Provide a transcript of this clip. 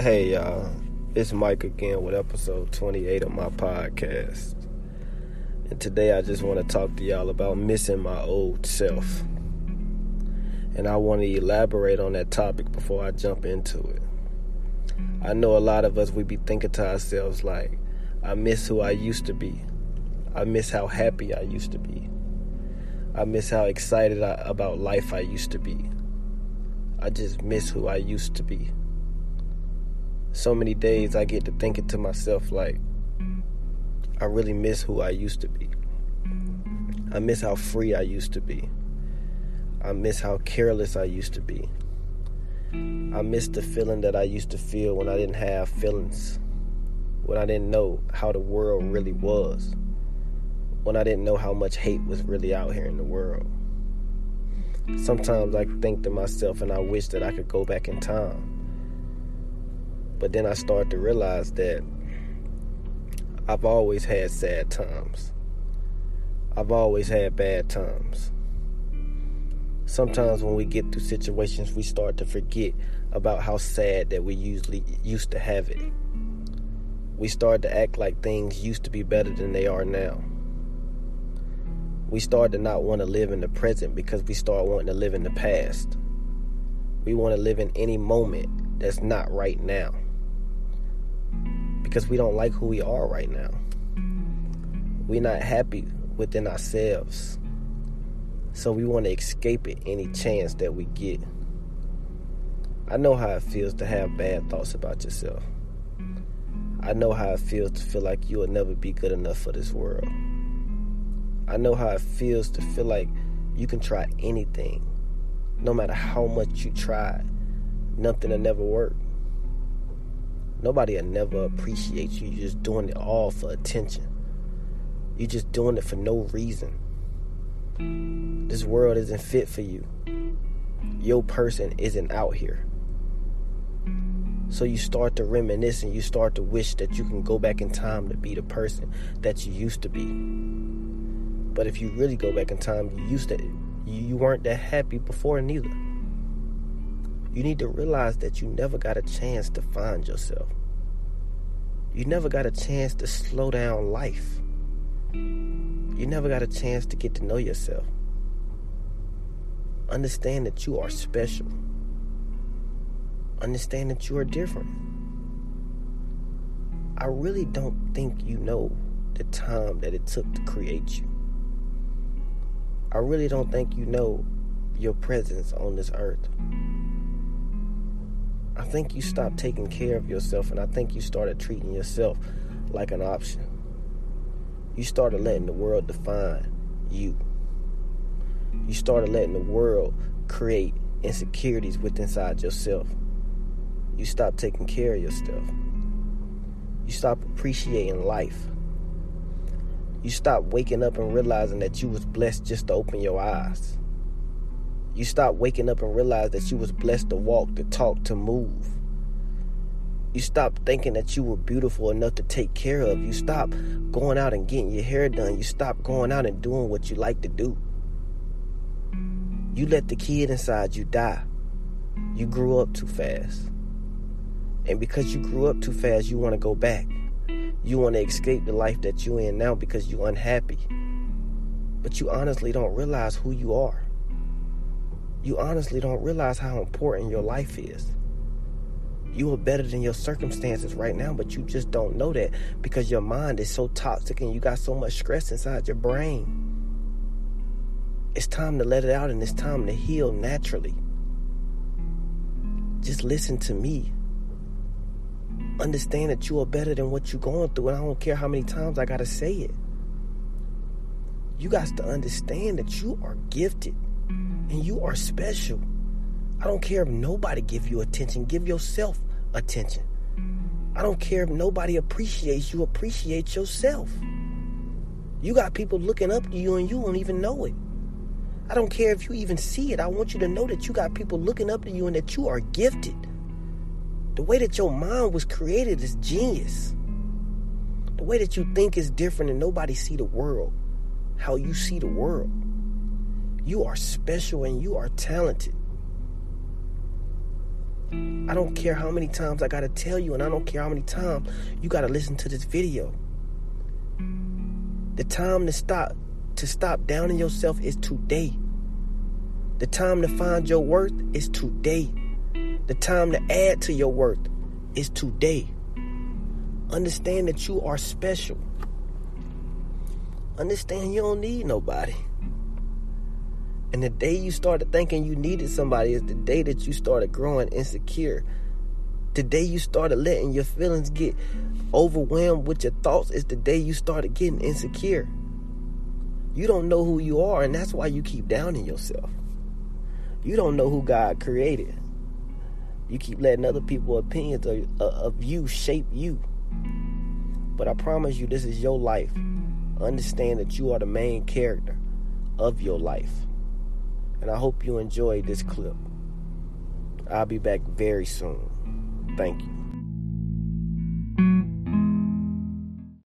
Hey, y'all. It's Mike again with episode 28 of my podcast. And today I just want to talk to y'all about missing my old self. And I want to elaborate on that topic before I jump into it. I know a lot of us, we be thinking to ourselves, like, I miss who I used to be. I miss how happy I used to be. I miss how excited I, about life I used to be. I just miss who I used to be so many days I get to thinking to myself, like, I really miss who I used to be. I miss how free I used to be. I miss how careless I used to be. I miss the feeling that I used to feel when I didn't have feelings, when I didn't know how the world really was, when I didn't know how much hate was really out here in the world. Sometimes I think to myself and I wish that I could go back in time but then I started to realize that I've always had sad times. I've always had bad times. Sometimes when we get through situations, we start to forget about how sad that we usually used to have it. We start to act like things used to be better than they are now. We start to not want to live in the present because we start wanting to live in the past. We want to live in any moment that's not right now because we don't like who we are right now. We're not happy within ourselves. So we want to escape it any chance that we get. I know how it feels to have bad thoughts about yourself. I know how it feels to feel like you will never be good enough for this world. I know how it feels to feel like you can try anything. No matter how much you try, nothing will never work. Nobody will never appreciate you. You're just doing it all for attention. You're just doing it for no reason. This world isn't fit for you. Your person isn't out here. So you start to reminisce and you start to wish that you can go back in time to be the person that you used to be. But if you really go back in time, you used to you weren't that happy before neither. You need to realize that you never got a chance to find yourself. You never got a chance to slow down life. You never got a chance to get to know yourself. Understand that you are special. Understand that you are different. I really don't think you know the time that it took to create you. I really don't think you know your presence on this earth. I think you stopped taking care of yourself and I think you started treating yourself like an option. You started letting the world define you. You started letting the world create insecurities within inside yourself. You stopped taking care of yourself. You stopped appreciating life. You stopped waking up and realizing that you was blessed just to open your eyes. You stop waking up and realize that you was blessed to walk, to talk, to move. You stop thinking that you were beautiful enough to take care of. You stop going out and getting your hair done. You stop going out and doing what you like to do. You let the kid inside you die. You grew up too fast. And because you grew up too fast, you want to go back. You want to escape the life that you're in now because you're unhappy. But you honestly don't realize who you are you honestly don't realize how important your life is. You are better than your circumstances right now, but you just don't know that because your mind is so toxic and you got so much stress inside your brain. It's time to let it out and it's time to heal naturally. Just listen to me. Understand that you are better than what you're going through, and I don't care how many times I gotta say it. You got to understand that you are gifted and you are special. I don't care if nobody give you attention. Give yourself attention. I don't care if nobody appreciates you. Appreciate yourself. You got people looking up to you and you don't even know it. I don't care if you even see it. I want you to know that you got people looking up to you and that you are gifted. The way that your mind was created is genius. The way that you think is different and nobody see the world how you see the world. You are special and you are talented. I don't care how many times I got to tell you and I don't care how many times you got to listen to this video. The time to stop to stop downing yourself is today. The time to find your worth is today. The time to add to your worth is today. Understand that you are special. Understand you don't need nobody. And the day you started thinking you needed somebody is the day that you started growing insecure. The day you started letting your feelings get overwhelmed with your thoughts is the day you started getting insecure. You don't know who you are, and that's why you keep downing yourself. You don't know who God created. You keep letting other people's opinions of, uh, of you shape you. But I promise you, this is your life. Understand that you are the main character of your life. And I hope you enjoyed this clip. I'll be back very soon. Thank you.